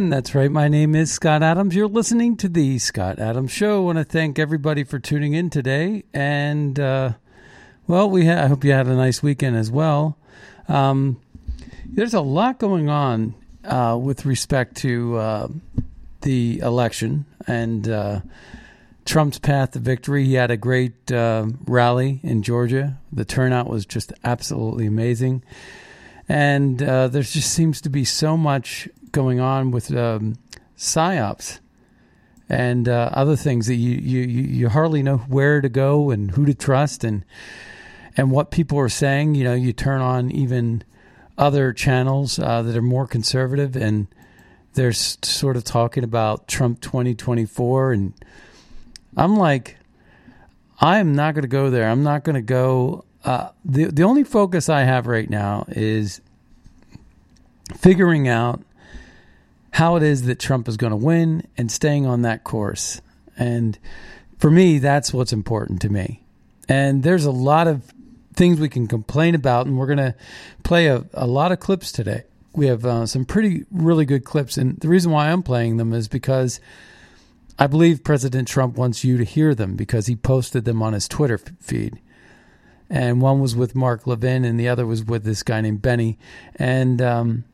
And that's right. My name is Scott Adams. You're listening to the Scott Adams Show. I want to thank everybody for tuning in today. And, uh, well, we ha- I hope you had a nice weekend as well. Um, there's a lot going on uh, with respect to uh, the election and uh, Trump's path to victory. He had a great uh, rally in Georgia. The turnout was just absolutely amazing. And uh, there just seems to be so much going on with um, psyops and uh, other things that you, you you hardly know where to go and who to trust and and what people are saying. You know, you turn on even other channels uh, that are more conservative, and they're sort of talking about Trump twenty twenty four, and I'm like, I am not going to go there. I'm not going to go. Uh, the the only focus I have right now is figuring out how it is that Trump is going to win and staying on that course. And for me, that's what's important to me. And there's a lot of things we can complain about, and we're going to play a, a lot of clips today. We have uh, some pretty, really good clips. And the reason why I'm playing them is because I believe President Trump wants you to hear them because he posted them on his Twitter feed. And one was with Mark Levin, and the other was with this guy named Benny. And um,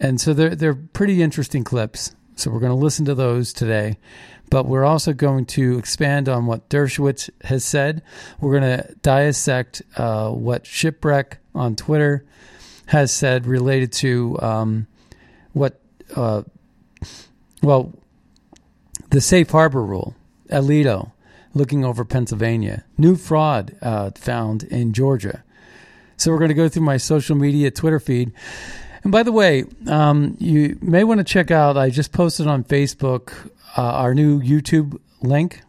and so they're they're pretty interesting clips. So we're going to listen to those today, but we're also going to expand on what Dershowitz has said. We're going to dissect uh, what Shipwreck on Twitter has said related to um, what, uh, well, the safe harbor rule. Alito looking over Pennsylvania. New fraud uh, found in Georgia. So we're going to go through my social media Twitter feed. And by the way, um, you may want to check out, I just posted on Facebook uh, our new YouTube link.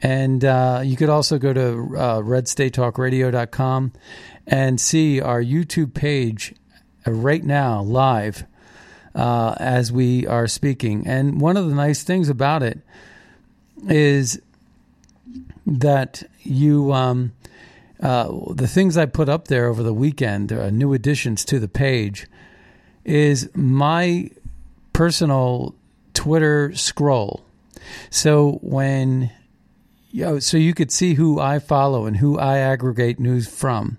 And uh, you could also go to uh, redstatetalkradio.com and see our YouTube page uh, right now, live, uh, as we are speaking. And one of the nice things about it is that you. Um, uh, the things I put up there over the weekend, uh, new additions to the page, is my personal Twitter scroll. So when you know, so you could see who I follow and who I aggregate news from.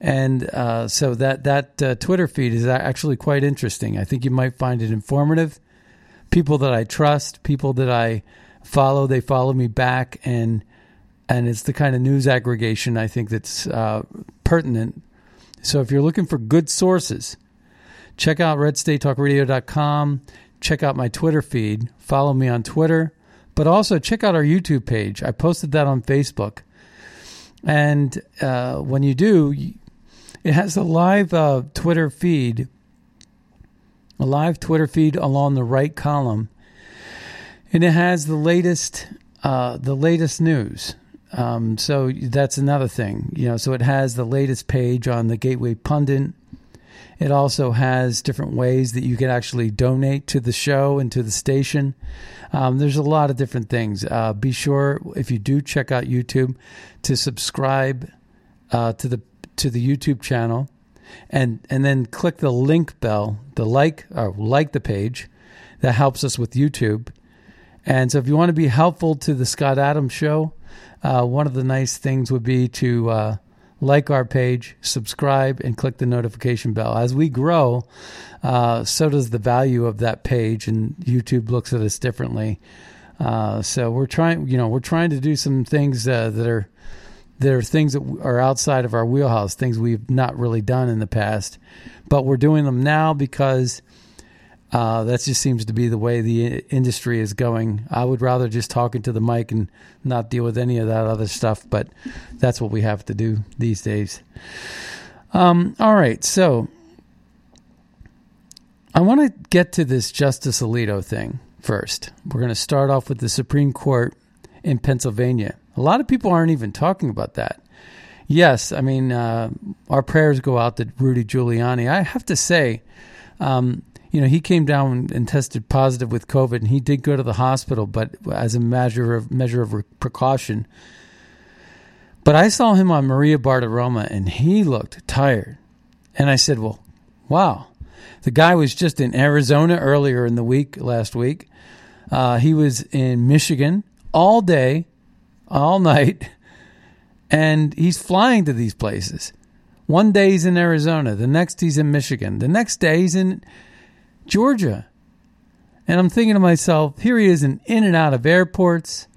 And uh, so that that uh, Twitter feed is actually quite interesting. I think you might find it informative. People that I trust, people that I follow, they follow me back, and and it's the kind of news aggregation I think that's uh, pertinent. So if you're looking for good sources, check out redstatetalkradio.com. Check out my Twitter feed. Follow me on Twitter, but also check out our YouTube page. I posted that on Facebook. And uh, when you do, it has a live uh, Twitter feed, a live Twitter feed along the right column, and it has the latest, uh, the latest news. Um, so that's another thing, you know. So it has the latest page on the Gateway Pundit. It also has different ways that you can actually donate to the show and to the station. Um, there's a lot of different things. Uh, be sure if you do check out YouTube to subscribe uh, to the to the YouTube channel, and and then click the link bell, the like or like the page. That helps us with YouTube. And so, if you want to be helpful to the Scott Adams Show, uh, one of the nice things would be to uh, like our page, subscribe, and click the notification bell. As we grow, uh, so does the value of that page, and YouTube looks at us differently. Uh, so we're trying, you know, we're trying to do some things uh, that are that are things that are outside of our wheelhouse, things we've not really done in the past, but we're doing them now because uh, that just seems to be the way the industry is going. I would rather just talk into the mic and not deal with any of that other stuff, but that's what we have to do these days. Um, all right, so I want to get to this Justice Alito thing first. We're going to start off with the Supreme Court in Pennsylvania. A lot of people aren't even talking about that. Yes, I mean, uh, our prayers go out to Rudy Giuliani. I have to say, um, you know, he came down and tested positive with COVID, and he did go to the hospital, but as a measure of measure of precaution. But I saw him on Maria Bartiromo, and he looked tired. And I said, "Well, wow, the guy was just in Arizona earlier in the week, last week. Uh, he was in Michigan all day, all night, and he's flying to these places. One day he's in Arizona, the next he's in Michigan, the next day he's in." Georgia. And I'm thinking to myself, here he is in, in and out of airports,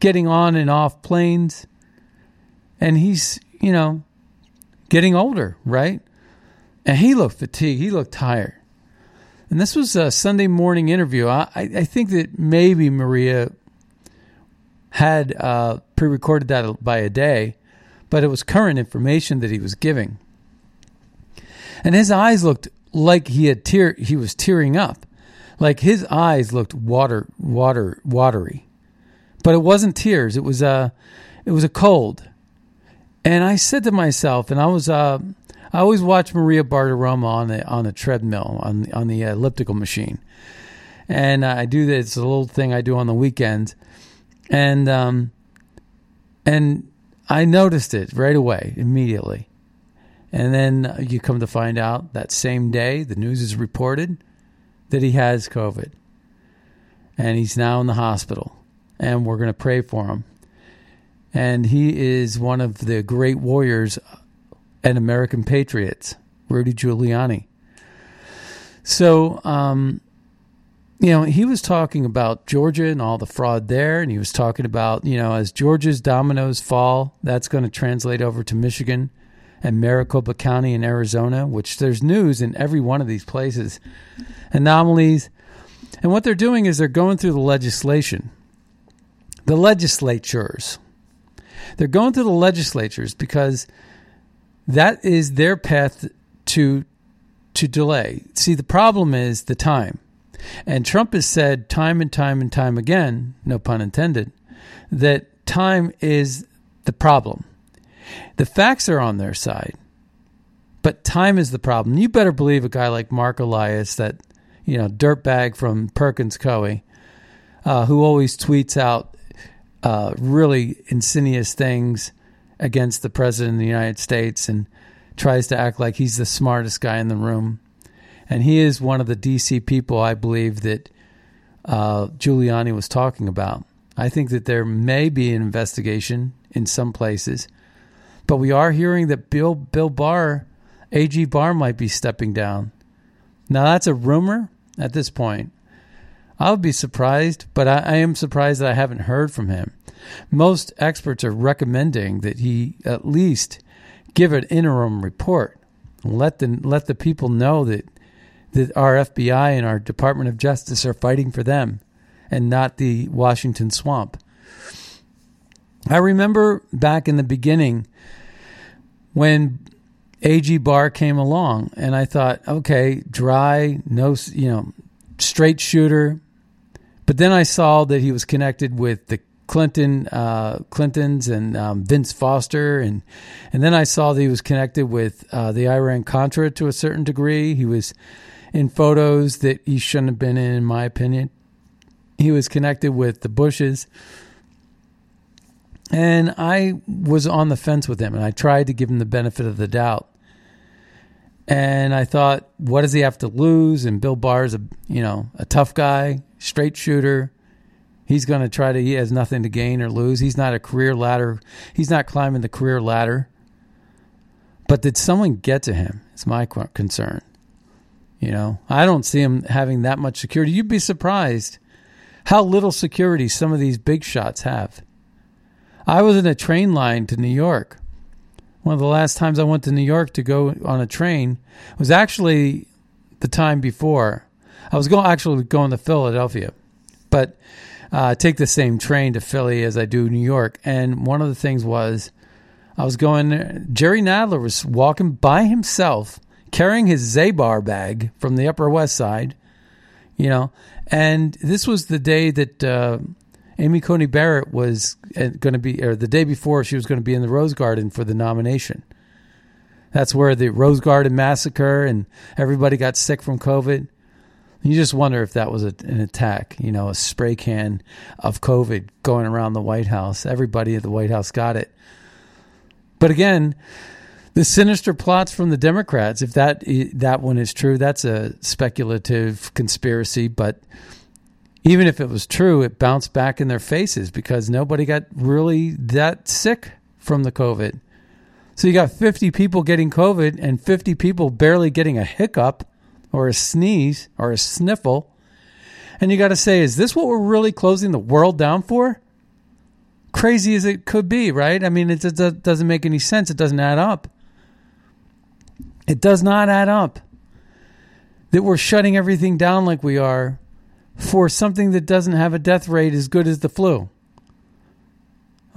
getting on and off planes. And he's, you know, getting older, right? And he looked fatigued. He looked tired. And this was a Sunday morning interview. I, I think that maybe Maria had uh, pre recorded that by a day, but it was current information that he was giving. And his eyes looked like he had tear he was tearing up. Like his eyes looked water water watery. But it wasn't tears, it was a it was a cold. And I said to myself and I was uh I always watch Maria Bartiromo on the on the treadmill on on the elliptical machine. And I do this a little thing I do on the weekends. And um and I noticed it right away immediately. And then you come to find out that same day, the news is reported that he has COVID. And he's now in the hospital. And we're going to pray for him. And he is one of the great warriors and American patriots, Rudy Giuliani. So, um, you know, he was talking about Georgia and all the fraud there. And he was talking about, you know, as Georgia's dominoes fall, that's going to translate over to Michigan and Maricopa County in Arizona, which there's news in every one of these places, anomalies. And what they're doing is they're going through the legislation, the legislatures. They're going through the legislatures because that is their path to to delay. See, the problem is the time. And Trump has said time and time and time again, no pun intended, that time is the problem. The facts are on their side, but time is the problem. You better believe a guy like Mark Elias, that you know dirtbag from Perkins Coie, uh, who always tweets out uh, really insidious things against the president of the United States and tries to act like he's the smartest guy in the room. And he is one of the DC people I believe that uh, Giuliani was talking about. I think that there may be an investigation in some places but we are hearing that Bill Bill Barr, AG Barr, might be stepping down. Now that's a rumor at this point. I would be surprised, but I, I am surprised that I haven't heard from him. Most experts are recommending that he at least give an interim report. Let the let the people know that that our FBI and our Department of Justice are fighting for them and not the Washington swamp. I remember back in the beginning when AG Barr came along, and I thought, okay, dry, no, you know, straight shooter. But then I saw that he was connected with the Clinton, uh, Clintons, and um, Vince Foster, and and then I saw that he was connected with uh, the Iran Contra to a certain degree. He was in photos that he shouldn't have been in, in my opinion. He was connected with the Bushes. And I was on the fence with him, and I tried to give him the benefit of the doubt. And I thought, what does he have to lose? And Bill Barr's a you know a tough guy, straight shooter. He's going to try to. He has nothing to gain or lose. He's not a career ladder. He's not climbing the career ladder. But did someone get to him? It's my concern. You know, I don't see him having that much security. You'd be surprised how little security some of these big shots have. I was in a train line to New York. One of the last times I went to New York to go on a train was actually the time before. I was going actually going to Philadelphia, but uh, take the same train to Philly as I do New York. And one of the things was I was going. Jerry Nadler was walking by himself carrying his Zabar bag from the Upper West Side, you know, and this was the day that uh, Amy Coney Barrett was going to be, or the day before she was going to be in the Rose Garden for the nomination. That's where the Rose Garden massacre and everybody got sick from COVID. You just wonder if that was a, an attack, you know, a spray can of COVID going around the White House. Everybody at the White House got it. But again, the sinister plots from the Democrats. If that that one is true, that's a speculative conspiracy. But even if it was true, it bounced back in their faces because nobody got really that sick from the COVID. So you got 50 people getting COVID and 50 people barely getting a hiccup or a sneeze or a sniffle. And you got to say, is this what we're really closing the world down for? Crazy as it could be, right? I mean, it, doesn't make any sense. It doesn't add up. It does not add up that we're shutting everything down like we are for something that doesn't have a death rate as good as the flu.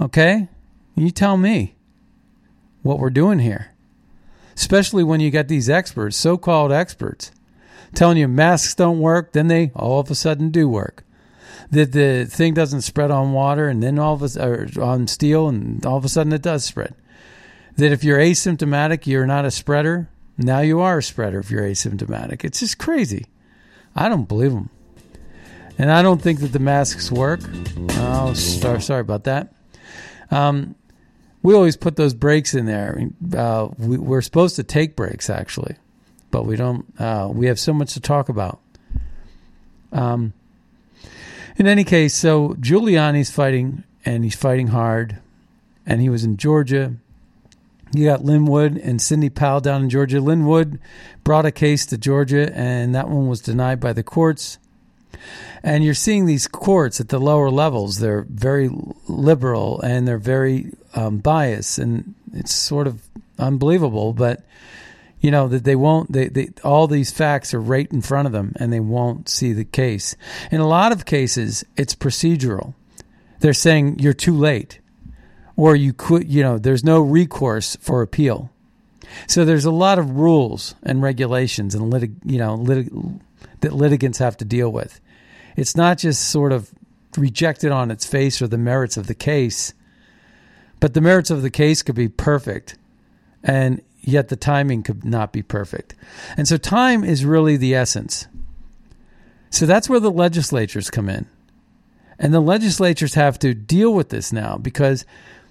Okay? You tell me what we're doing here. Especially when you got these experts, so called experts, telling you masks don't work, then they all of a sudden do work. That the thing doesn't spread on water and then all of a or on steel and all of a sudden it does spread. That if you're asymptomatic, you're not a spreader. Now you are a spreader if you're asymptomatic. It's just crazy. I don't believe them. And I don't think that the masks work. Oh, sorry, sorry about that. Um, we always put those breaks in there. Uh, we, are supposed to take breaks, actually, but we don't. Uh, we have so much to talk about. Um, in any case, so Giuliani's fighting, and he's fighting hard, and he was in Georgia. You got Lin Wood and Sidney Powell down in Georgia. Lin Wood brought a case to Georgia, and that one was denied by the courts. And you're seeing these courts at the lower levels. They're very liberal and they're very um, biased, and it's sort of unbelievable. But you know that they won't. They, they all these facts are right in front of them, and they won't see the case. In a lot of cases, it's procedural. They're saying you're too late or you could, you know, there's no recourse for appeal. So there's a lot of rules and regulations and litig, you know, litig, that litigants have to deal with. It's not just sort of rejected on its face or the merits of the case, but the merits of the case could be perfect, and yet the timing could not be perfect. And so time is really the essence. So that's where the legislatures come in. And the legislatures have to deal with this now because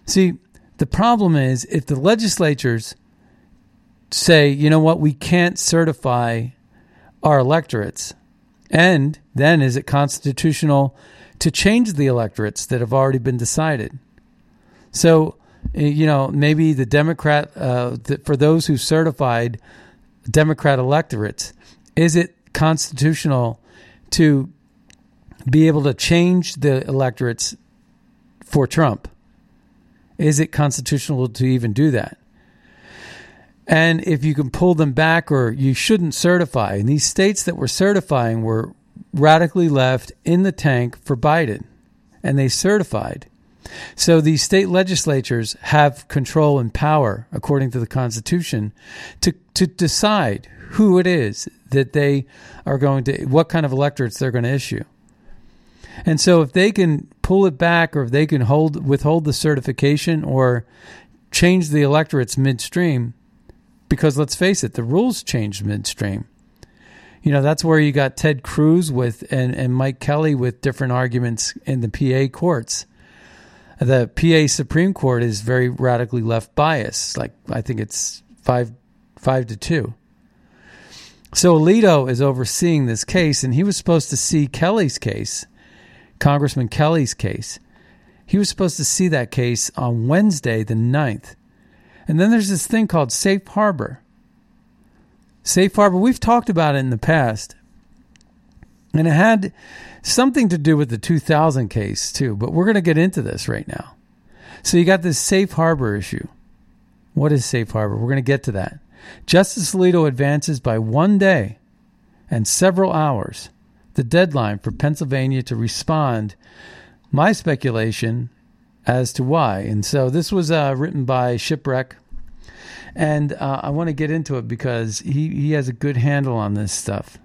See, the problem is if the legislatures say, you know what, we can't certify our electorates, and then is it constitutional to change the electorates that have already been decided? So, eh, you know, maybe the Democrat, uh, the, for those who certified Democrat electorates, is it constitutional to be able to change the electorates for Trump? Is it constitutional to even do that? And if you can pull them back or you shouldn't certify, and these states that were certifying were radically left in the tank for Biden, and they certified. So these state legislatures have control and power, according to the Constitution, to, to decide who it is that they are going to, what kind of electorates they're going to issue. And so if they can pull it back or if they can hold withhold the certification or change the electorates midstream because let's face it the rules changed midstream you know that's where you got ted cruz with and, and mike kelly with different arguments in the pa courts the pa supreme court is very radically left biased like i think it's five five to two so alito is overseeing this case and he was supposed to see kelly's case Congressman Kelly's case. He was supposed to see that case on Wednesday, the 9th. And then there's this thing called Safe Harbor. Safe Harbor, we've talked about it in the past. And it had something to do with the 2000 case, too. But we're going to get into this right now. So you got this Safe Harbor issue. What is Safe Harbor? We're going to get to that. Justice Alito advances by one day and several hours the deadline for Pennsylvania to respond. My speculation as to why. And so this was uh, written by Shipwreck. And uh, I want to get into it because he, he has a good handle on this stuff.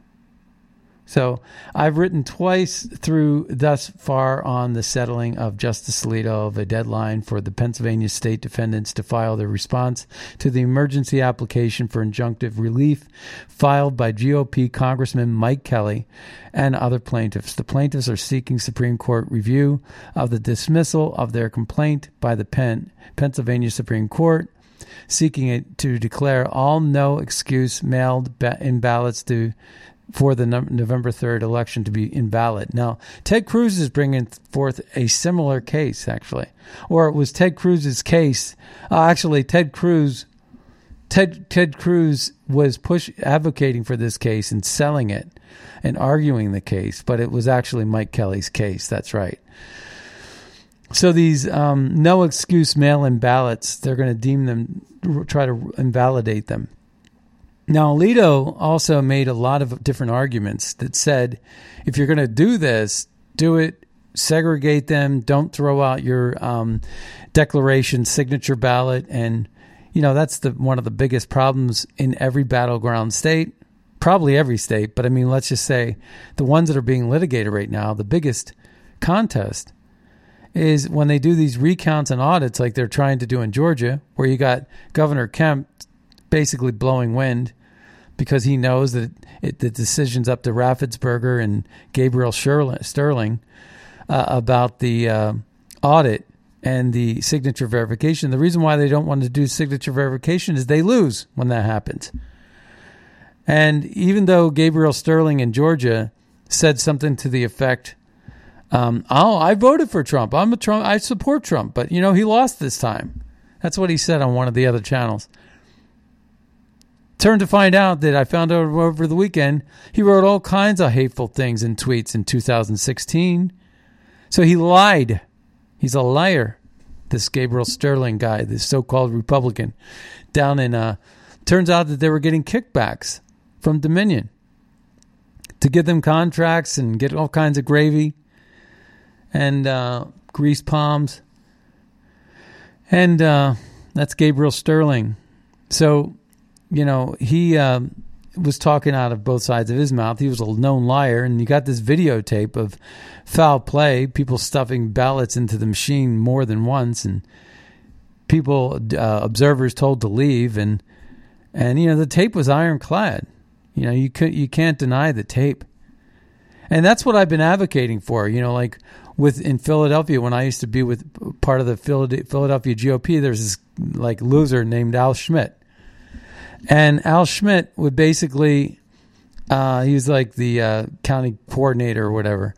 So I've written twice through thus far on the settling of Justice Alito of a deadline for the Pennsylvania state defendants to file their response to the emergency application for injunctive relief filed by GOP Congressman Mike Kelly and other plaintiffs. The plaintiffs are seeking Supreme Court review of the dismissal of their complaint by the Penn, Pennsylvania Supreme Court seeking it to declare all no excuse mailed in ballots to for the November 3rd election to be invalid. Now, Ted Cruz is bringing forth a similar case, actually. Or it was Ted Cruz's case. Uh, actually, Ted Cruz. Ted Ted Cruz was push advocating for this case and selling it and arguing the case, but it was actually Mike Kelly's case. That's right. So these um, no excuse mail-in ballots, they're going to deem them, try to invalidate them. Now, Alito also made a lot of different arguments that said if you're going to do this, do it, segregate them, don't throw out your um, declaration signature ballot. And, you know, that's the one of the biggest problems in every battleground state, probably every state. But I mean, let's just say the ones that are being litigated right now, the biggest contest is when they do these recounts and audits like they're trying to do in Georgia, where you got Governor Kemp basically blowing wind because he knows that it, the decision's up to Raffensperger and Gabriel Sterling uh, about the uh, audit and the signature verification. The reason why they don't want to do signature verification is they lose when that happens. And even though Gabriel Sterling in Georgia said something to the effect, um, "Oh, I voted for Trump. I'm a Trump. I support Trump, but you know he lost this time." That's what he said on one of the other channels. Turned to find out that I found out over the weekend he wrote all kinds of hateful things in tweets in 2016. So he lied. He's a liar. This Gabriel Sterling guy, this so-called Republican, down in. Uh, turns out that they were getting kickbacks from Dominion to give them contracts and get all kinds of gravy and uh, grease palms. And uh, that's Gabriel Sterling. So you know, he um, was talking out of both sides of his mouth. He was a known liar, and you got this videotape of foul play, people stuffing ballots into the machine more than once, and people, uh, observers, told to leave, and and you know the tape was ironclad. You know, you could you can't deny the tape, and that's what I've been advocating for. You know, like with in Philadelphia when I used to be with part of the Philadelphia GOP, there's this like loser named Al Schmidt and Al Schmidt would basically, uh, he was like the uh, county coordinator or whatever,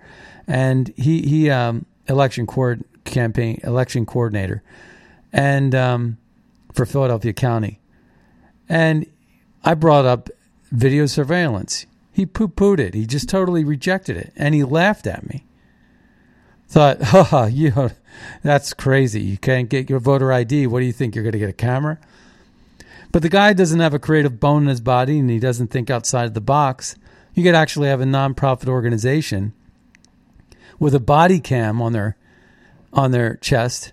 and he he um, election coord campaign election coordinator, and um, for Philadelphia County, and I brought up video surveillance. He poo pooed it. He just totally rejected it, and he laughed at me. Thought, haha, you know, that's crazy. You can't get your voter ID. What do you think? You're going to get a camera? But the guy doesn't have a creative bone in his body and he doesn't think outside of the box. You could actually have a nonprofit organization with a body cam on their on their chest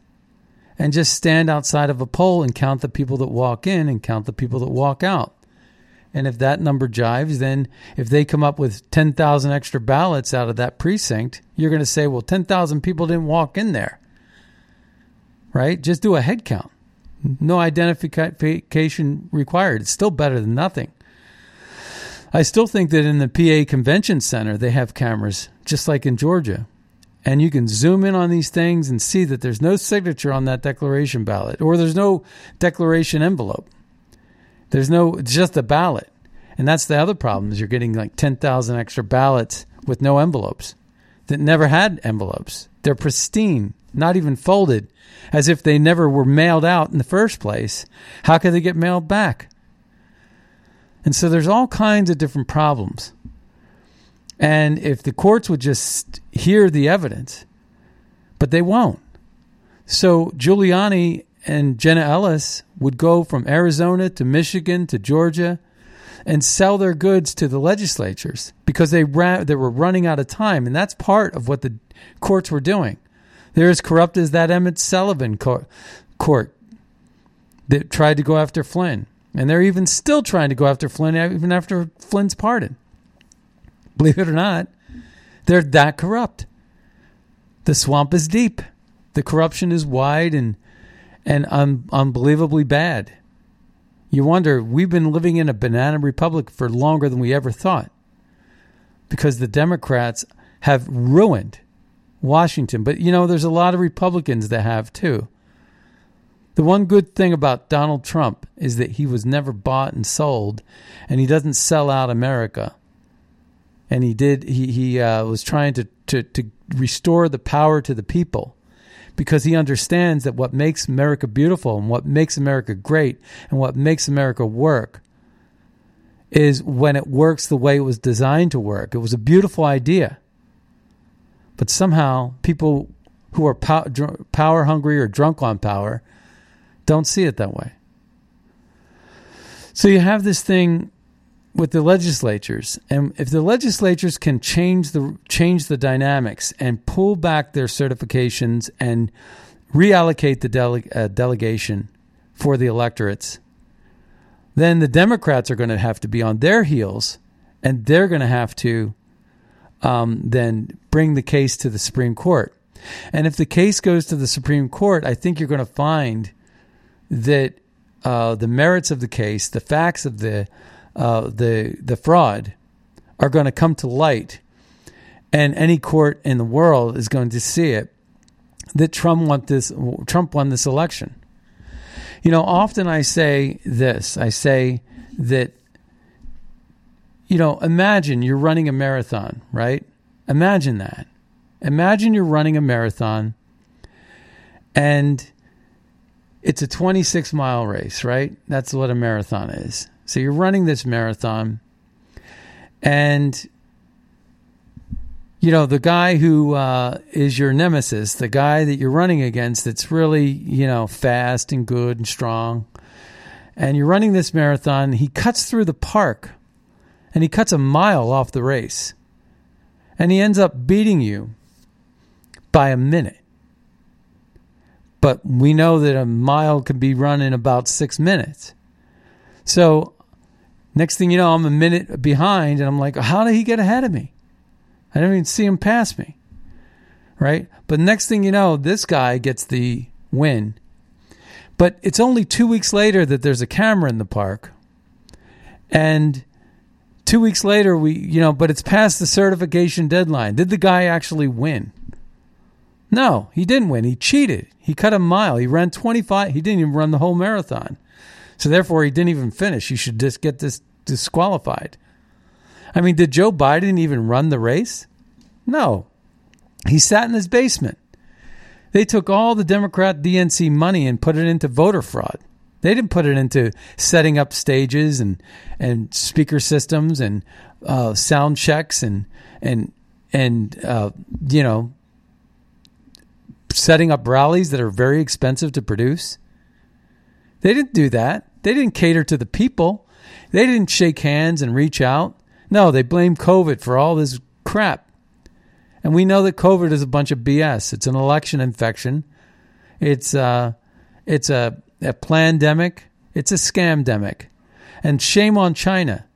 and just stand outside of a poll and count the people that walk in and count the people that walk out. And if that number jives, then if they come up with 10,000 extra ballots out of that precinct, you're going to say, well, 10,000 people didn't walk in there. Right? Just do a head count. No identification required. It's still better than nothing. I still think that in the PA Convention Center, they have cameras, just like in Georgia. And you can zoom in on these things and see that there's no signature on that declaration ballot or there's no declaration envelope. There's no, it's just a ballot. And that's the other problem is you're getting like 10,000 extra ballots with no envelopes that never had envelopes. They're pristine, not even folded, as if they never were mailed out in the first place. How could they get mailed back? And so there's all kinds of different problems. And if the courts would just hear the evidence, but they won't. So Giuliani and Jenna Ellis would go from Arizona to Michigan to Georgia and sell their goods to the legislatures because they ran, they were running out of time, and that's part of what the courts were doing. They're as corrupt as that Emmett Sullivan court, court that tried to go after Flynn. And they're even still trying to go after Flynn, even after Flynn's pardon. Believe it or not, they're that corrupt. The swamp is deep. The corruption is wide and and un- unbelievably bad. You wonder, we've been living in a banana republic for longer than we ever thought because the Democrats have ruined Washington. But you know, there's a lot of Republicans that have too. The one good thing about Donald Trump is that he was never bought and sold, and he doesn't sell out America. And he did. He he uh, was trying to, to to restore the power to the people, because he understands that what makes America beautiful and what makes America great and what makes America work is when it works the way it was designed to work. It was a beautiful idea, but somehow people who are power hungry or drunk on power don't see it that way. So you have this thing with the legislatures, and if the legislatures can change the change the dynamics and pull back their certifications and reallocate the dele- uh, delegation for the electorates, then the Democrats are going to have to be on their heels, and they're going to have to um, then bring the case to the Supreme Court. And if the case goes to the Supreme Court, I think you're going to find that uh, the merits of the case, the facts of the uh, the the fraud, are going to come to light, and any court in the world is going to see it that Trump won this Trump won this election. You know, often I say this. I say that you know, imagine you're running a marathon, right? Imagine that. Imagine you're running a marathon and it's a 26 mile race, right? That's what a marathon is. So you're running this marathon, and you know the guy who uh, is your nemesis, the guy that you're running against, that's really you know fast and good and strong, and you're running this marathon. He cuts through the park, and he cuts a mile off the race, and he ends up beating you by a minute but we know that a mile can be run in about six minutes. So next thing you know, I'm a minute behind, and I'm like, how did he get ahead of me? I didn't even see him pass me. Right? But next thing you know, this guy gets the win. But it's only two weeks later that there's a camera in the park. And two weeks later, we, you know, but it's past the certification deadline. Did the guy actually win? No, he didn't win. He cheated. He cut a mile. He ran 25. He didn't even run the whole marathon. So therefore, he didn't even finish. He should just get this disqualified. I mean, did Joe Biden even run the race? No. He sat in his basement. They took all the Democrat DNC money and put it into voter fraud. They didn't put it into setting up stages and and speaker systems and uh, sound checks and and and uh, you know setting up rallies that are very expensive to produce. They didn't do that. They didn't cater to the people. They didn't shake hands and reach out. No, they blame COVID for all this crap. And we know that COVID is a bunch of BS. It's an election infection. It's uh it's a, a pandemic. It's a scamdemic. And shame on China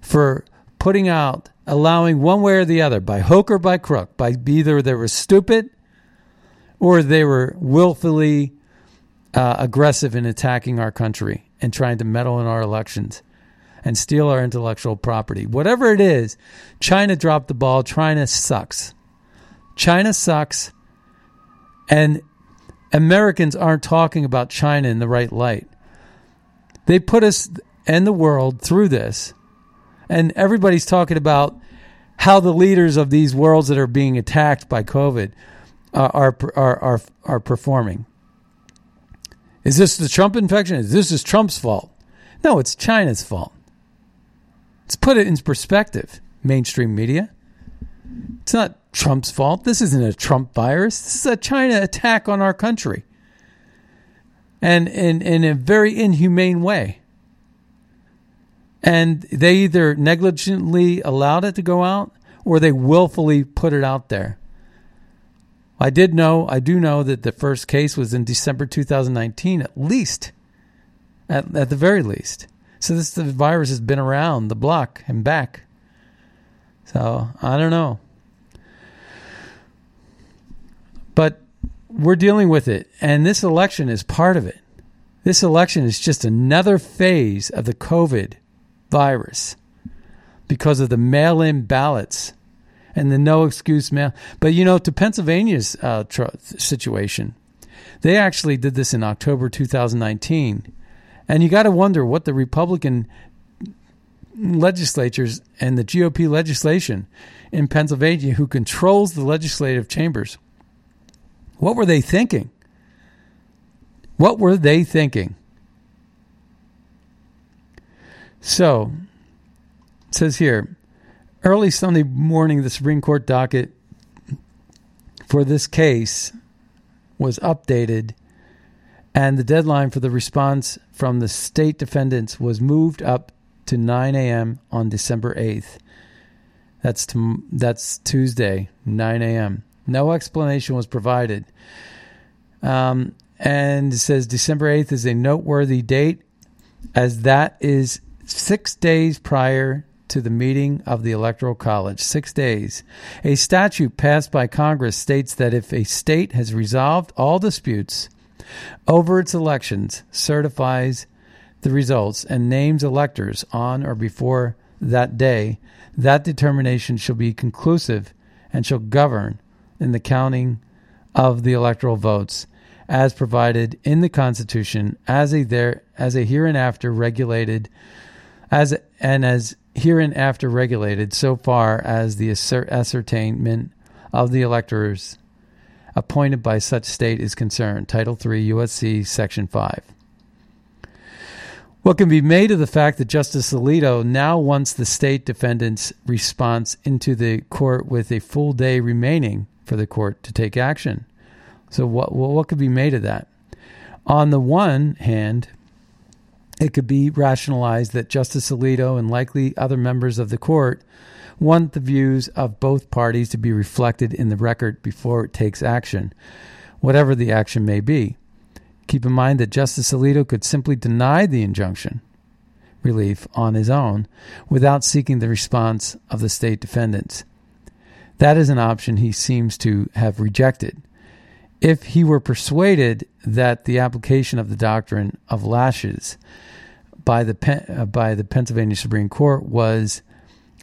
for putting out, allowing one way or the other, by hook or by crook, by either they were stupid or they were willfully uh, aggressive in attacking our country and trying to meddle in our elections and steal our intellectual property. Whatever it is, China dropped the ball. China sucks. China sucks. And Americans aren't talking about China in the right light. They put us and the world through this. And everybody's talking about how the leaders of these worlds that are being attacked by COVID are, are, are, are performing. Is this the Trump infection? Is this is Trump's fault? No, it's China's fault. Let's put it in perspective, mainstream media. It's not Trump's fault. This isn't a Trump virus. This is a China attack on our country. And in, in a very inhumane way. And they either negligently allowed it to go out or they willfully put it out there. I did know, I do know that the first case was in December 2019, at least, at, at the very least. So this the virus has been around the block and back. So I don't know. But we're dealing with it, and this election is part of it. This election is just another phase of the COVID virus because of the mail in ballots and the no excuse mail. But you know, to Pennsylvania's uh, tr- situation, they actually did this in October 2019. And you got to wonder what the Republican legislatures and the GOP legislation in Pennsylvania, who controls the legislative chambers, what were they thinking? What were they thinking? So, it says here, early Sunday morning, the Supreme Court docket for this case was updated, and the deadline for the response from the state defendants was moved up to 9 a.m. on December 8th. That's to, that's Tuesday, 9 a.m. No explanation was provided. Um, and it says December 8th is a noteworthy date, as that is six days prior to the meeting of the Electoral College. Six days. A statute passed by Congress states that if a state has resolved all disputes over its elections, certifies the results, and names electors on or before that day, that determination shall be conclusive and shall govern in the counting of the electoral votes as provided in the Constitution as a there as a hereinafter regulated as and as hereinafter regulated so far as the ascertainment of the electors appointed by such state is concerned. Title 3 USC Section 5. What can be made of the fact that Justice Alito now wants the state defendant's response into the court with a full day remaining for the court to take action? So, what, what could be made of that? On the one hand, it could be rationalized that Justice Alito and likely other members of the court want the views of both parties to be reflected in the record before it takes action, whatever the action may be. Keep in mind that Justice Alito could simply deny the injunction relief on his own without seeking the response of the state defendants. That is an option he seems to have rejected. If he were persuaded that the application of the doctrine of laches by the uh, by the Pennsylvania Supreme Court was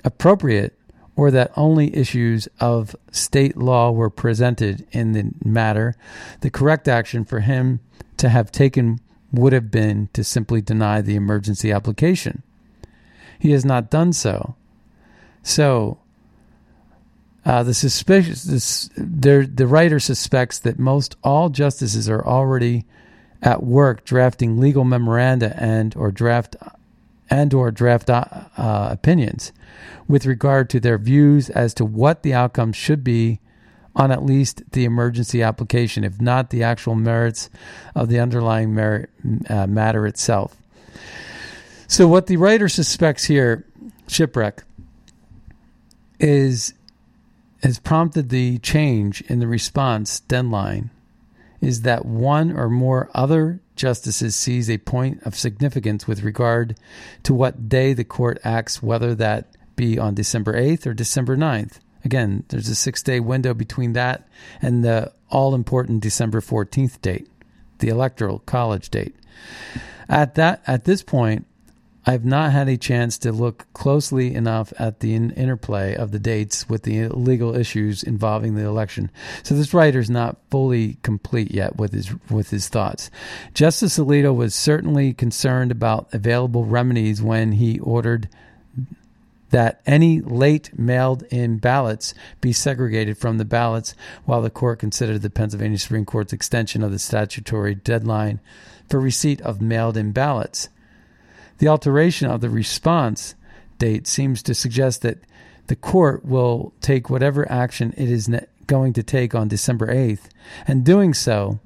appropriate or that only issues of state law were presented in the matter, the correct action for him to have taken would have been to simply deny the emergency application. He has not done so. So, uh, the suspicious, the writer suspects that most all justices are already at work drafting legal memoranda and or draft and or draft uh, uh, opinions with regard to their views as to what the outcome should be on at least the emergency application, if not the actual merits of the underlying merit, uh, matter itself. So, what the writer suspects here, shipwreck, is has prompted the change in the response deadline is that one or more other justices sees a point of significance with regard to what day the court acts, whether that be on December 8th or December 9th. Again, there's a six day window between that and the all important December 14th date, the electoral college date. At that at this point, I've not had a chance to look closely enough at the in- interplay of the dates with the legal issues involving the election. So this writer is not fully complete yet with his with his thoughts. Justice Alito was certainly concerned about available remedies when he ordered that any late mailed in ballots be segregated from the ballots while the court considered the Pennsylvania Supreme Court's extension of the statutory deadline for receipt of mailed in ballots. The alteration of the response date seems to suggest that the court will take whatever action it is going to take on December 8th, and doing so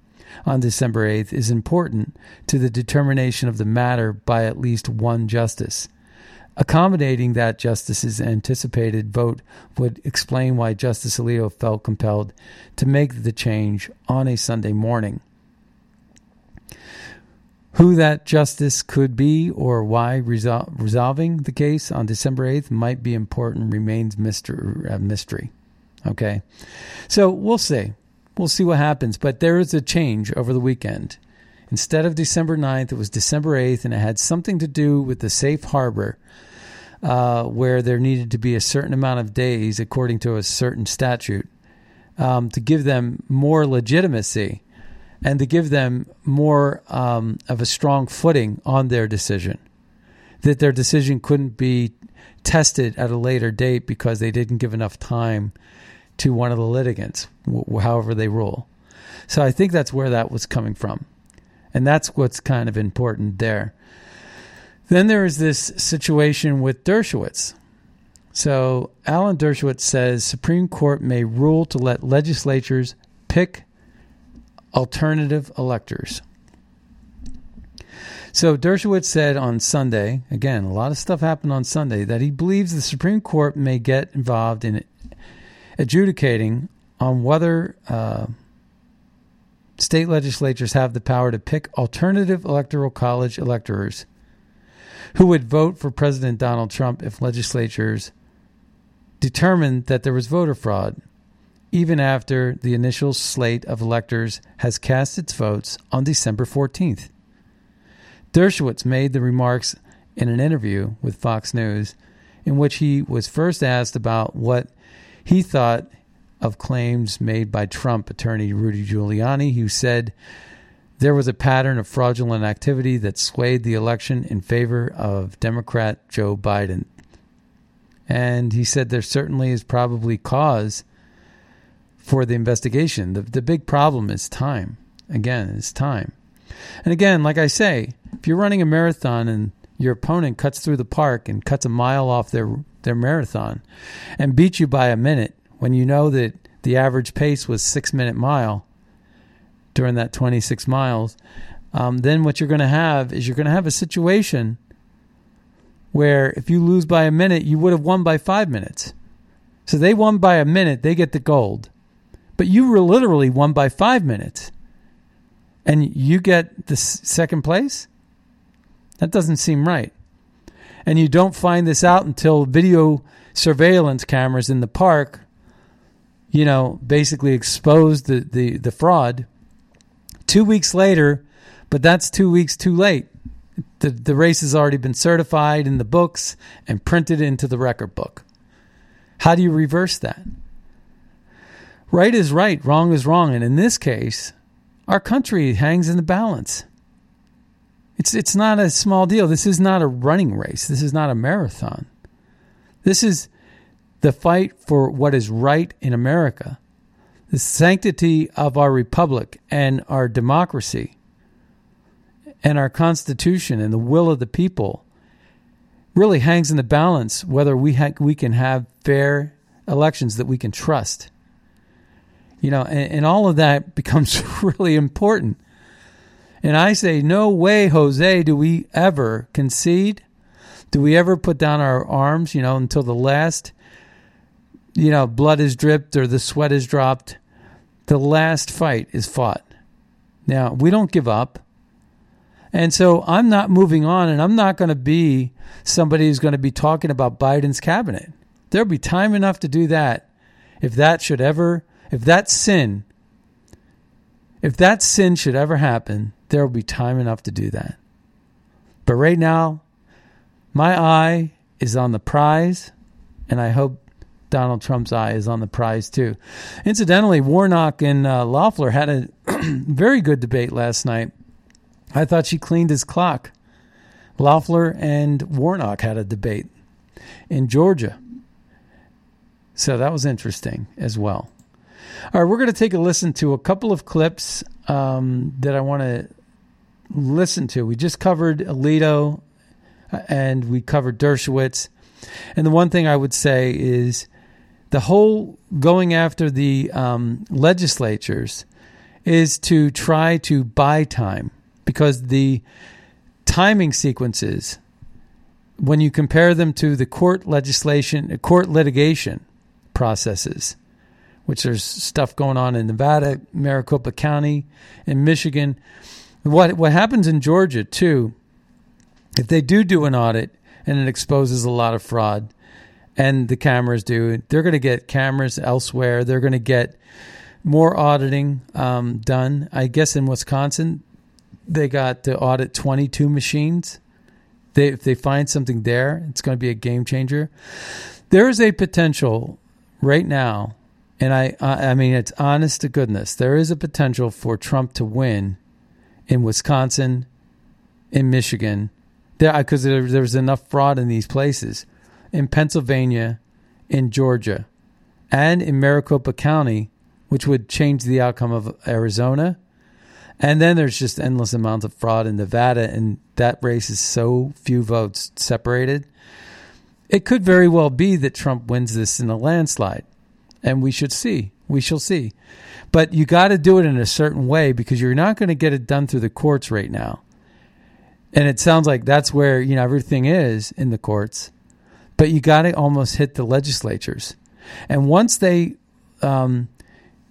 on December 8th is important to the determination of the matter by at least one justice. Accommodating that justice's anticipated vote would explain why Justice Alito felt compelled to make the change on a Sunday morning. Who that justice could be or why resol- resolving the case on December 8th might be important remains mystery. Uh, mystery. Okay. So we'll see. We'll see what happens. But there is a change over the weekend. Instead of December 9th, it was December 8th, and it had something to do with the safe harbor uh, where there needed to be a certain amount of days, according to a certain statute, um, to give them more legitimacy and to give them more um, of a strong footing on their decision. That their decision couldn't be tested at a later date because they didn't give enough time to one of the litigants, however they rule. So I think that's where that was coming from. And that's what's kind of important there. Then there is this situation with Dershowitz. So Alan Dershowitz says Supreme Court may rule to let legislatures pick alternative electors. So Dershowitz said on Sunday, again, a lot of stuff happened on Sunday, that he believes the Supreme Court may get involved in adjudicating on whether uh, state legislatures have the power to pick alternative electoral college electors who would vote for President Donald Trump if legislatures determined that there was voter fraud even after the initial slate of electors has cast its votes on December 14th. Dershowitz made the remarks in an interview with Fox News in which he was first asked about what he thought of claims made by Trump attorney Rudy Giuliani, who said there was a pattern of fraudulent activity that swayed the election in favor of Democrat Joe Biden. And he said there certainly is probably cause for the investigation. The, the big problem is time. Again, it's time. And again, like I say, if you're running a marathon and your opponent cuts through the park and cuts a mile off their their marathon and beats you by a minute when you know that the average pace was six minute mile during that 26 miles, um, then what you're going to have is you're going to have a situation where if you lose by a minute, you would have won by five minutes. So they won by a minute, they get the gold. But you were literally won by five minutes, and you get the second place? That doesn't seem right. And you don't find this out until video surveillance cameras in the park, you know, basically expose the, the, the fraud. Two weeks later, but that's two weeks too late. The, the race has already been certified in the books and printed into the record book. How do you reverse that? Right is right, wrong is wrong. And in this case, our country hangs in the balance. It's, it's not a small deal. This is not a running race. This is not a marathon. This is the fight for what is right in America, the sanctity of our republic and our democracy and our Constitution and the will of the people really hangs in the balance whether we, ha- we can have fair elections that we can trust you know, and, and all of that becomes really important. And I say, no way, Jose, do we ever concede? Do we ever put down our arms, you know, until the last, you know, blood is dripped or the sweat is dropped? The last fight is fought. Now, we don't give up. And so I'm not moving on, and I'm not going to be somebody who's going to be talking about Biden's cabinet. There'll be time enough to do that if that should ever, if that sin, if that sin should ever happen, there will be time enough to do that. But right now, my eye is on the prize, and I hope Donald Trump's eye is on the prize too. Incidentally, Warnock and uh, Loeffler had a very good debate last night. I thought she cleaned his clock. Loeffler and Warnock had a debate in Georgia. So that was interesting as well. All right, we're going to take a listen to a couple of clips um, that I want to listen to. We just covered Alito uh, and we covered Dershowitz. And the one thing I would say is the whole going after the um, legislatures is to try to buy time because the timing sequences, when you compare them to the court legislation, court litigation processes, which there's stuff going on in Nevada, Maricopa County, in Michigan. What what happens in Georgia too? If they do do an audit and it exposes a lot of fraud, and the cameras do, they're going to get cameras elsewhere. They're going to get more auditing um, done. I guess in Wisconsin, they got to audit 22 machines. They, if they find something there, it's going to be a game changer. There is a potential right now, and I, I mean, it's honest to goodness, there is a potential for Trump to win in Wisconsin, in Michigan, there because there, there's enough fraud in these places, in Pennsylvania, in Georgia, and in Maricopa County, which would change the outcome of Arizona. And then there's just endless amounts of fraud in Nevada, and that race is so few votes separated. It could very well be that Trump wins this in a landslide, and we should see. We shall see. But you got to do it in a certain way because you're not going to get it done through the courts right now. And it sounds like that's where, you know, everything is in the courts. But you got to almost hit the legislatures. And once they um,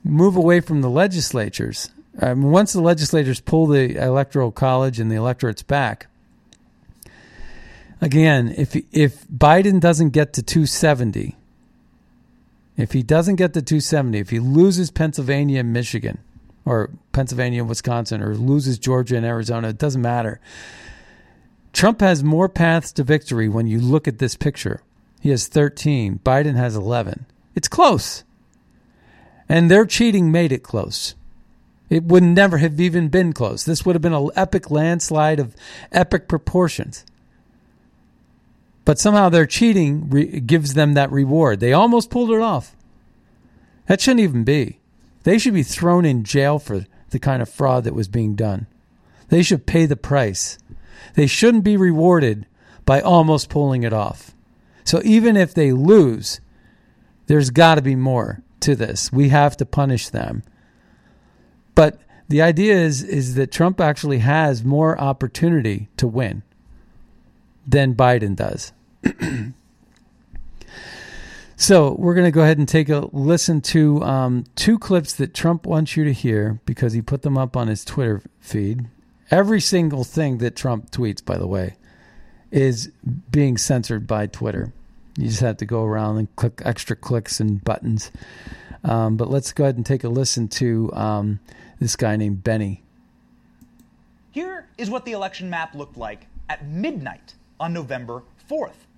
move away from the legislatures, once the legislators pull the electoral college and the electorates back, again, if if Biden doesn't get to 270, if he doesn't get the 270, if he loses Pennsylvania and Michigan, or Pennsylvania and Wisconsin, or loses Georgia and Arizona, it doesn't matter. Trump has more paths to victory when you look at this picture. He has 13, Biden has 11. It's close. And their cheating made it close. It would never have even been close. This would have been an epic landslide of epic proportions but somehow their cheating re- gives them that reward. They almost pulled it off. That shouldn't even be. They should be thrown in jail for the kind of fraud that was being done. They should pay the price. They shouldn't be rewarded by almost pulling it off. So even if they lose, there's got to be more to this. We have to punish them. But the idea is is that Trump actually has more opportunity to win than Biden does. so we're going to go ahead and take a listen to um, two clips that Trump wants you to hear because he put them up on his Twitter feed. Every single thing that Trump tweets, by the way, is being censored by Twitter. You just have to go around and click extra clicks and buttons. Um, but let's go ahead and take a listen to um, this guy named Benny. Here is what the election map looked like at midnight on November 4th.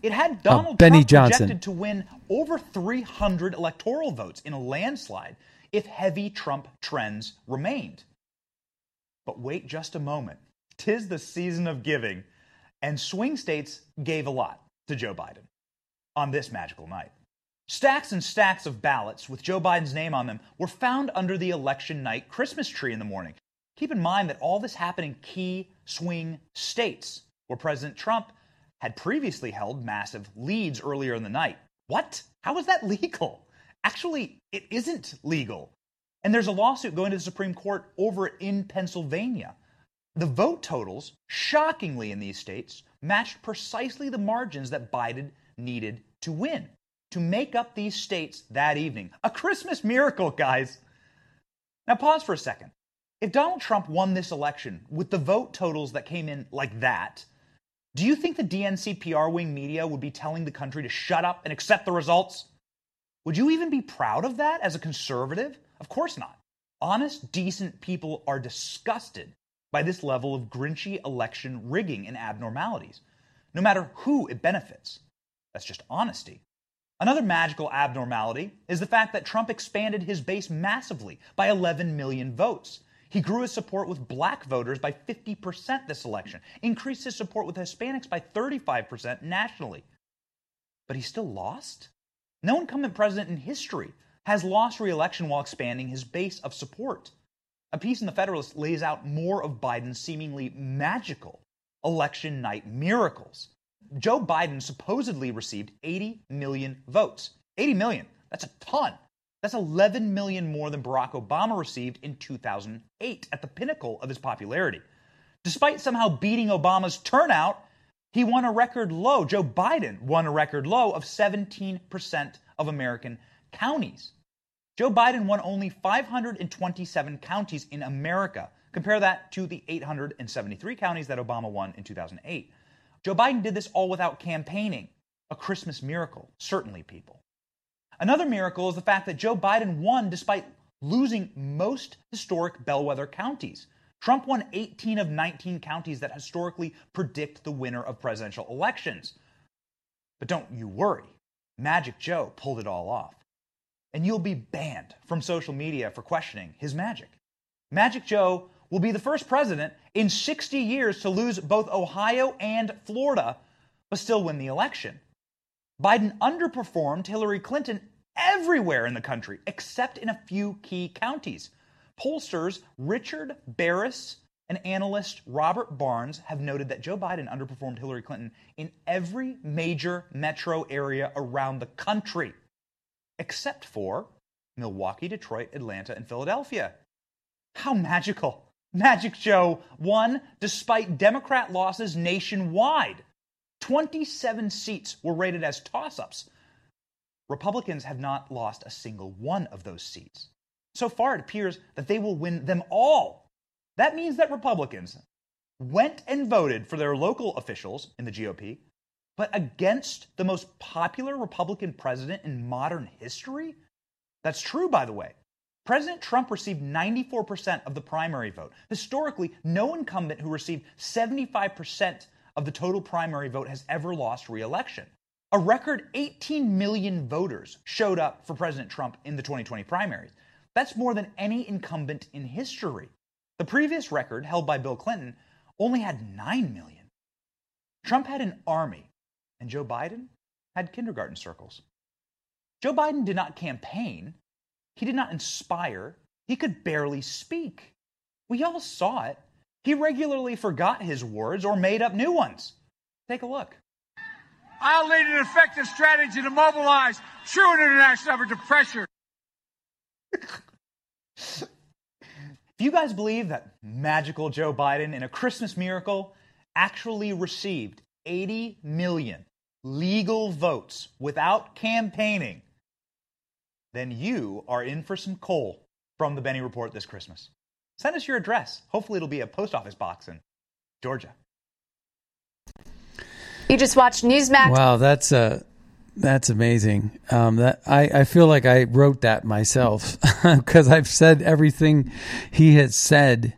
It had Donald oh, Benny Trump Johnson. projected to win over 300 electoral votes in a landslide if heavy Trump trends remained. But wait just a moment. Tis the season of giving, and swing states gave a lot to Joe Biden on this magical night. Stacks and stacks of ballots with Joe Biden's name on them were found under the election night Christmas tree in the morning. Keep in mind that all this happened in key swing states where President Trump had previously held massive leads earlier in the night. What? How is that legal? Actually, it isn't legal. And there's a lawsuit going to the Supreme Court over in Pennsylvania. The vote totals, shockingly in these states, matched precisely the margins that Biden needed to win to make up these states that evening. A Christmas miracle, guys. Now, pause for a second. If Donald Trump won this election with the vote totals that came in like that, do you think the DNC PR wing media would be telling the country to shut up and accept the results? Would you even be proud of that as a conservative? Of course not. Honest, decent people are disgusted by this level of grinchy election rigging and abnormalities, no matter who it benefits. That's just honesty. Another magical abnormality is the fact that Trump expanded his base massively by 11 million votes. He grew his support with black voters by 50% this election, increased his support with Hispanics by 35% nationally. But he still lost? No incumbent president in history has lost re election while expanding his base of support. A piece in The Federalist lays out more of Biden's seemingly magical election night miracles. Joe Biden supposedly received 80 million votes. 80 million, that's a ton. That's 11 million more than Barack Obama received in 2008 at the pinnacle of his popularity. Despite somehow beating Obama's turnout, he won a record low. Joe Biden won a record low of 17% of American counties. Joe Biden won only 527 counties in America. Compare that to the 873 counties that Obama won in 2008. Joe Biden did this all without campaigning. A Christmas miracle, certainly, people. Another miracle is the fact that Joe Biden won despite losing most historic bellwether counties. Trump won 18 of 19 counties that historically predict the winner of presidential elections. But don't you worry, Magic Joe pulled it all off. And you'll be banned from social media for questioning his magic. Magic Joe will be the first president in 60 years to lose both Ohio and Florida, but still win the election. Biden underperformed Hillary Clinton everywhere in the country, except in a few key counties. Pollsters Richard Baris and analyst Robert Barnes have noted that Joe Biden underperformed Hillary Clinton in every major metro area around the country, except for Milwaukee, Detroit, Atlanta, and Philadelphia. How magical! Magic Joe won despite Democrat losses nationwide. 27 seats were rated as toss ups. Republicans have not lost a single one of those seats. So far, it appears that they will win them all. That means that Republicans went and voted for their local officials in the GOP, but against the most popular Republican president in modern history? That's true, by the way. President Trump received 94% of the primary vote. Historically, no incumbent who received 75% of the total primary vote has ever lost re election. A record 18 million voters showed up for President Trump in the 2020 primaries. That's more than any incumbent in history. The previous record, held by Bill Clinton, only had 9 million. Trump had an army, and Joe Biden had kindergarten circles. Joe Biden did not campaign, he did not inspire. He could barely speak. We all saw it. He regularly forgot his words or made up new ones. Take a look. I'll lead an effective strategy to mobilize true international effort to pressure. if you guys believe that magical Joe Biden in a Christmas miracle actually received 80 million legal votes without campaigning, then you are in for some coal from the Benny Report this Christmas. Send us your address. Hopefully, it'll be a post office box in Georgia. You just watched Newsmax. Wow, that's uh, that's amazing. Um, that I, I feel like I wrote that myself because I've said everything he has said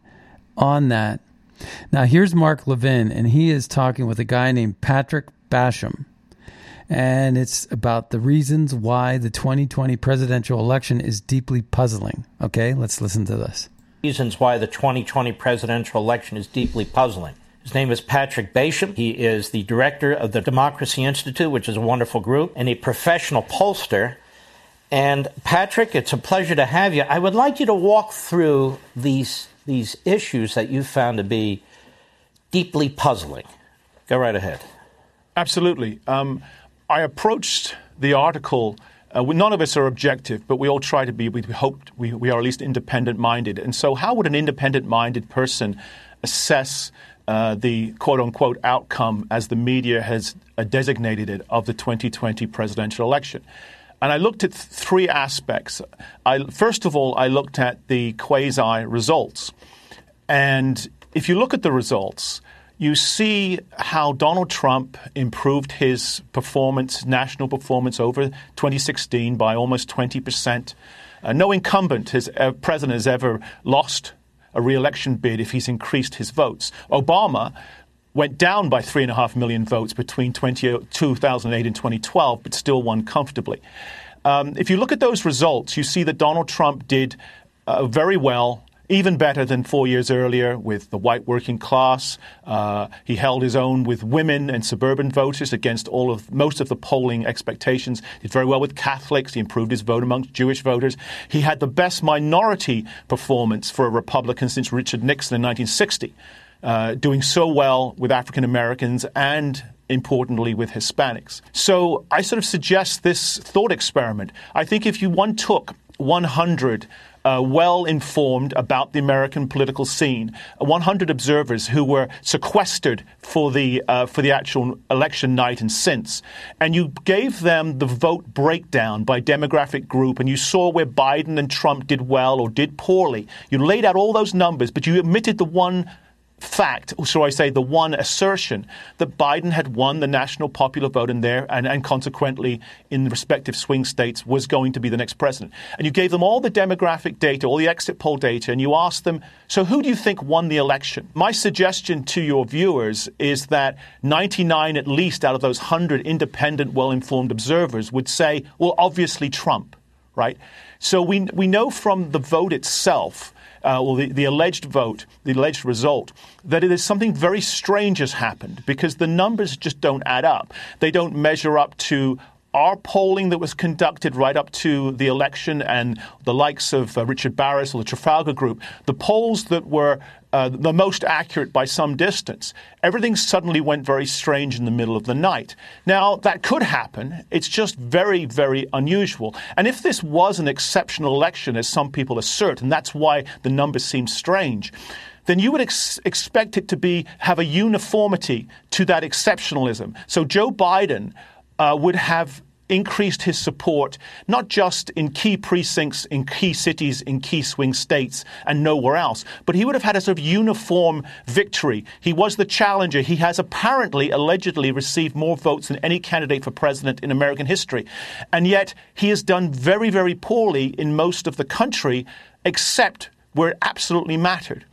on that. Now here's Mark Levin, and he is talking with a guy named Patrick Basham and it's about the reasons why the 2020 presidential election is deeply puzzling. Okay, let's listen to this. Reasons why the 2020 presidential election is deeply puzzling. His name is Patrick Basham. He is the director of the Democracy Institute, which is a wonderful group, and a professional pollster. And Patrick, it's a pleasure to have you. I would like you to walk through these these issues that you found to be deeply puzzling. Go right ahead. Absolutely. Um, I approached the article. Uh, none of us are objective, but we all try to be. We hope we, we are at least independent minded. And so, how would an independent minded person assess uh, the quote unquote outcome, as the media has uh, designated it, of the 2020 presidential election? And I looked at th- three aspects. I, first of all, I looked at the quasi results. And if you look at the results, you see how Donald Trump improved his performance, national performance over 2016 by almost 20%. Uh, no incumbent has, uh, president has ever lost a re-election bid if he's increased his votes. Obama went down by three and a half million votes between 20, 2008 and 2012, but still won comfortably. Um, if you look at those results, you see that Donald Trump did uh, very well even better than four years earlier with the white working class. Uh, he held his own with women and suburban voters against all of most of the polling expectations. He did very well with Catholics. He improved his vote amongst Jewish voters. He had the best minority performance for a Republican since Richard Nixon in 1960. Uh, doing so well with African Americans and importantly with Hispanics. So I sort of suggest this thought experiment. I think if you one took 100 uh, well informed about the American political scene. 100 observers who were sequestered for the uh, for the actual election night and since, and you gave them the vote breakdown by demographic group, and you saw where Biden and Trump did well or did poorly. You laid out all those numbers, but you omitted the one fact, or shall I say, the one assertion that Biden had won the national popular vote in there and, and consequently in the respective swing states was going to be the next president. And you gave them all the demographic data, all the exit poll data, and you asked them, so who do you think won the election? My suggestion to your viewers is that 99 at least out of those 100 independent, well informed observers would say, well, obviously Trump, right? So we, we know from the vote itself uh, or the, the alleged vote, the alleged result, that it is something very strange has happened because the numbers just don't add up. They don't measure up to our polling that was conducted right up to the election and the likes of uh, Richard Baris or the Trafalgar Group, the polls that were uh, the most accurate by some distance, everything suddenly went very strange in the middle of the night. Now, that could happen. It's just very, very unusual. And if this was an exceptional election, as some people assert, and that's why the numbers seem strange, then you would ex- expect it to be have a uniformity to that exceptionalism. So Joe Biden uh, would have increased his support, not just in key precincts, in key cities, in key swing states, and nowhere else, but he would have had a sort of uniform victory. He was the challenger. He has apparently, allegedly, received more votes than any candidate for president in American history. And yet, he has done very, very poorly in most of the country, except where it absolutely mattered.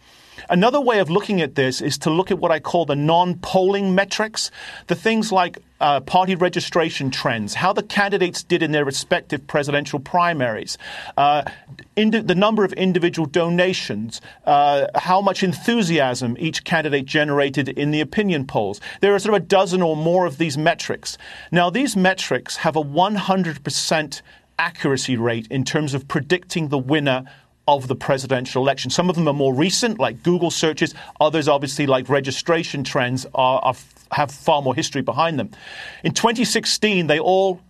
Another way of looking at this is to look at what I call the non polling metrics, the things like uh, party registration trends, how the candidates did in their respective presidential primaries, uh, the number of individual donations, uh, how much enthusiasm each candidate generated in the opinion polls. There are sort of a dozen or more of these metrics. Now, these metrics have a 100% accuracy rate in terms of predicting the winner of the presidential election. Some of them are more recent, like Google searches. Others, obviously, like registration trends, are, are, have far more history behind them. In 2016, they all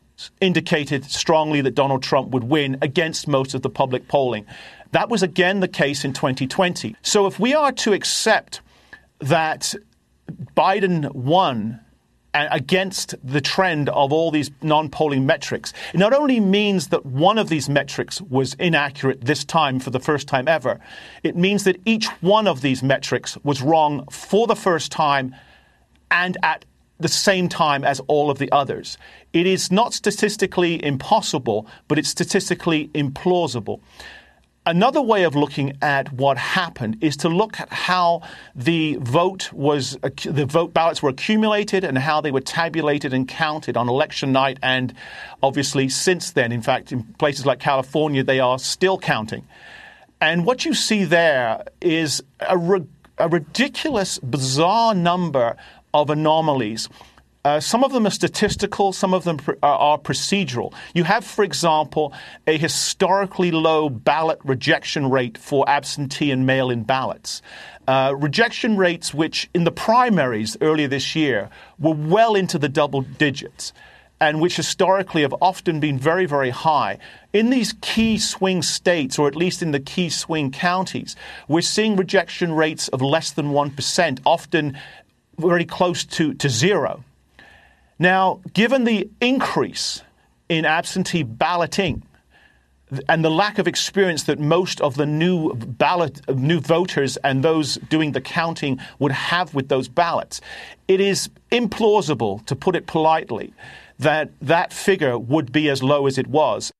indicated strongly that Donald Trump would win against most of the public polling. That was again the case in 2020. So if we are to accept that Biden won against the trend of all these non polling metrics. It not only means that one of these metrics was inaccurate this time for the first time ever, it means that each one of these metrics was wrong for the first time and at the same time as all of the others. It is not statistically impossible, but it's statistically implausible. Another way of looking at what happened is to look at how the vote was the vote ballots were accumulated and how they were tabulated and counted on election night and obviously since then in fact in places like California they are still counting. And what you see there is a, a ridiculous bizarre number of anomalies uh, some of them are statistical, some of them are, are, procedural. You have, for example, a historically low ballot rejection rate for absentee and mail in ballots. Uh, rejection rates, which in the primaries earlier this year were well into the double digits and which historically have often been very, very high. In these key swing states, or at least in the key swing counties, we're seeing rejection rates of less than 1%, often very close to, to zero. Now, given the increase in absentee balloting and the lack of experience that most of the new ballot new voters and those doing the counting would have with those ballots it is implausible to put it politely that that figure would be as low as it was.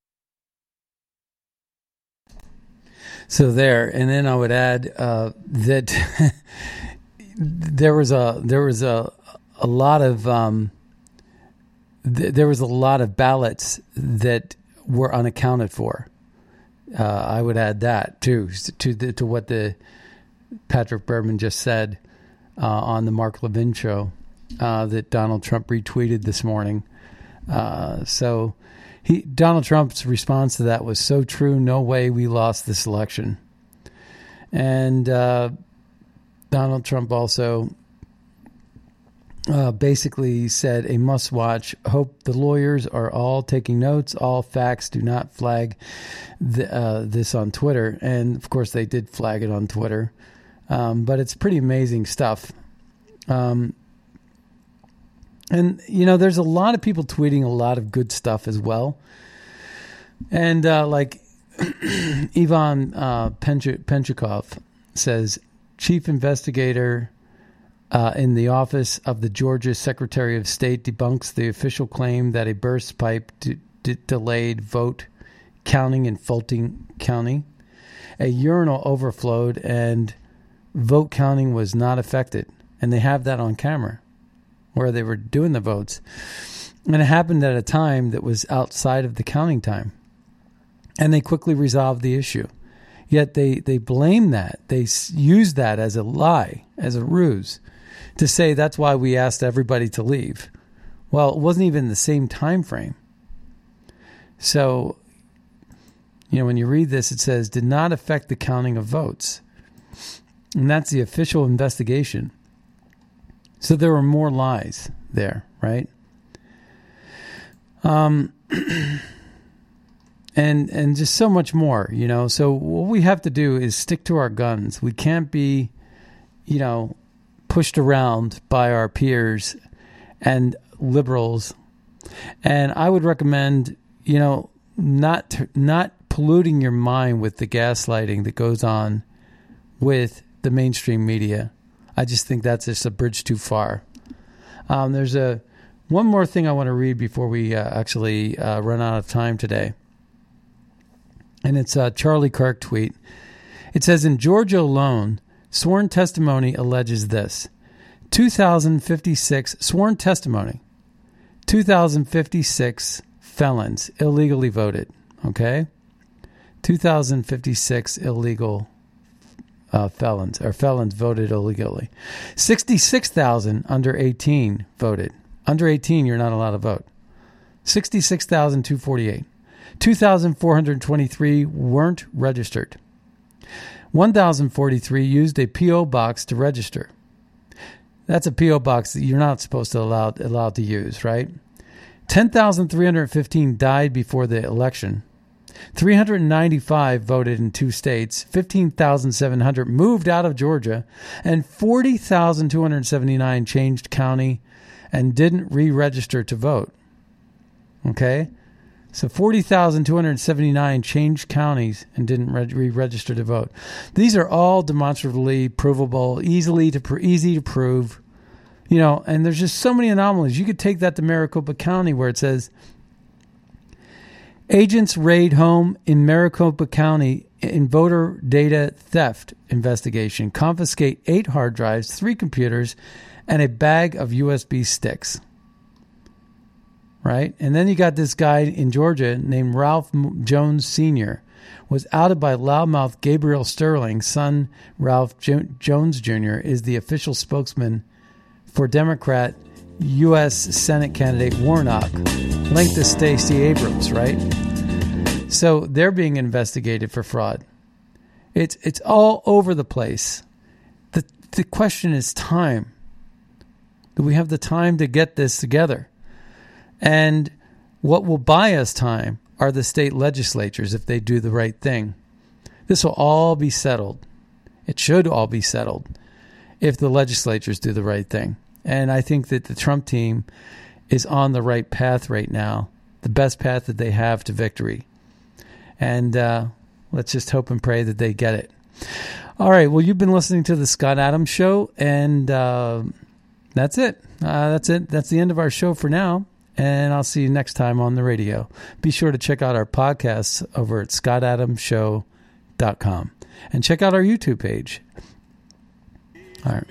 So there and then i would add uh, that there was a there was a a lot of um, th- there was a lot of ballots that were unaccounted for. Uh, I would add that too to the, to what the Patrick Berman just said uh, on the Mark Levin show uh, that Donald Trump retweeted this morning. Uh, so he Donald Trump's response to that was so true. No way we lost this election. And uh, Donald Trump also uh, basically said a must watch. Hope the lawyers are all taking notes. All facts do not flag the, uh, this on Twitter. And of course, they did flag it on Twitter. Um, but it's pretty amazing stuff. Um, and, you know, there's a lot of people tweeting a lot of good stuff as well. And uh, like Ivan uh, Pentchoukov says, chief investigator uh, in the office of the Georgia Secretary of State debunks the official claim that a burst pipe d- d- delayed vote counting in Fulton County. A urinal overflowed and vote counting was not affected. And they have that on camera where they were doing the votes. And it happened at a time that was outside of the counting time. And they quickly resolved the issue. Yet they, they blame that. They use that as a lie, as a ruse to say that's why we asked everybody to leave. Well, it wasn't even the same time frame. So, you know, when you read this, it says did not affect the counting of votes. And that's the official investigation. So there were more lies there, right? Um and and just so much more, you know. So what we have to do is stick to our guns. We can't be, you know, pushed around by our peers and liberals. And I would recommend, you know, not not polluting your mind with the gaslighting that goes on with the mainstream media. I just think that's just a bridge too far. Um, there's a one more thing I want to read before we uh, actually uh, run out of time today, and it's a Charlie Kirk tweet. It says in Georgia alone, Sworn testimony alleges this 2,056 sworn testimony, 2,056 felons illegally voted. Okay? 2,056 illegal uh, felons or felons voted illegally. 66,000 under 18 voted. Under 18, you're not allowed to vote. 66,248. 2,423 weren't registered. 1,043 used a P.O. box to register. That's a P.O. box that you're not supposed to allow allowed to use, right? 10,315 died before the election. 395 voted in two states, 15,700 moved out of Georgia, and 40,279 changed county and didn't re register to vote. Okay? So 40,279 changed counties and didn't re-register to vote. These are all demonstrably provable, easily to easy to prove. You know, and there's just so many anomalies. You could take that to Maricopa County where it says agents raid home in Maricopa County in voter data theft investigation, confiscate eight hard drives, three computers, and a bag of USB sticks right? And then you got this guy in Georgia named Ralph Jones Sr. was outed by loudmouth Gabriel Sterling, son Ralph jo- Jones Jr. is the official spokesman for Democrat U.S. Senate candidate Warnock, linked to Stacey Abrams, right? So they're being investigated for fraud. It's it's all over the place. the The question is time. Do we have the time to get this together? And what will buy us time are the state legislatures if they do the right thing. This will all be settled. It should all be settled if the legislatures do the right thing. And I think that the Trump team is on the right path right now. the best path that they have to victory. And uh, let's just hope and pray that they get it. All right. Well, you've been listening to the Scott Adams Show, and uh, that's it. Uh, that's it. That's the end of our show for now. And I'll see you next time on the radio. Be sure to check out our podcasts over at scottadamshow.com and check out our YouTube page. All right.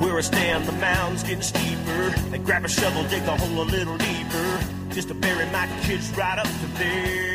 Where I stand, the mound's getting steeper. They grab a shovel, dig the hole a little deeper, just to bury my kids right up to there.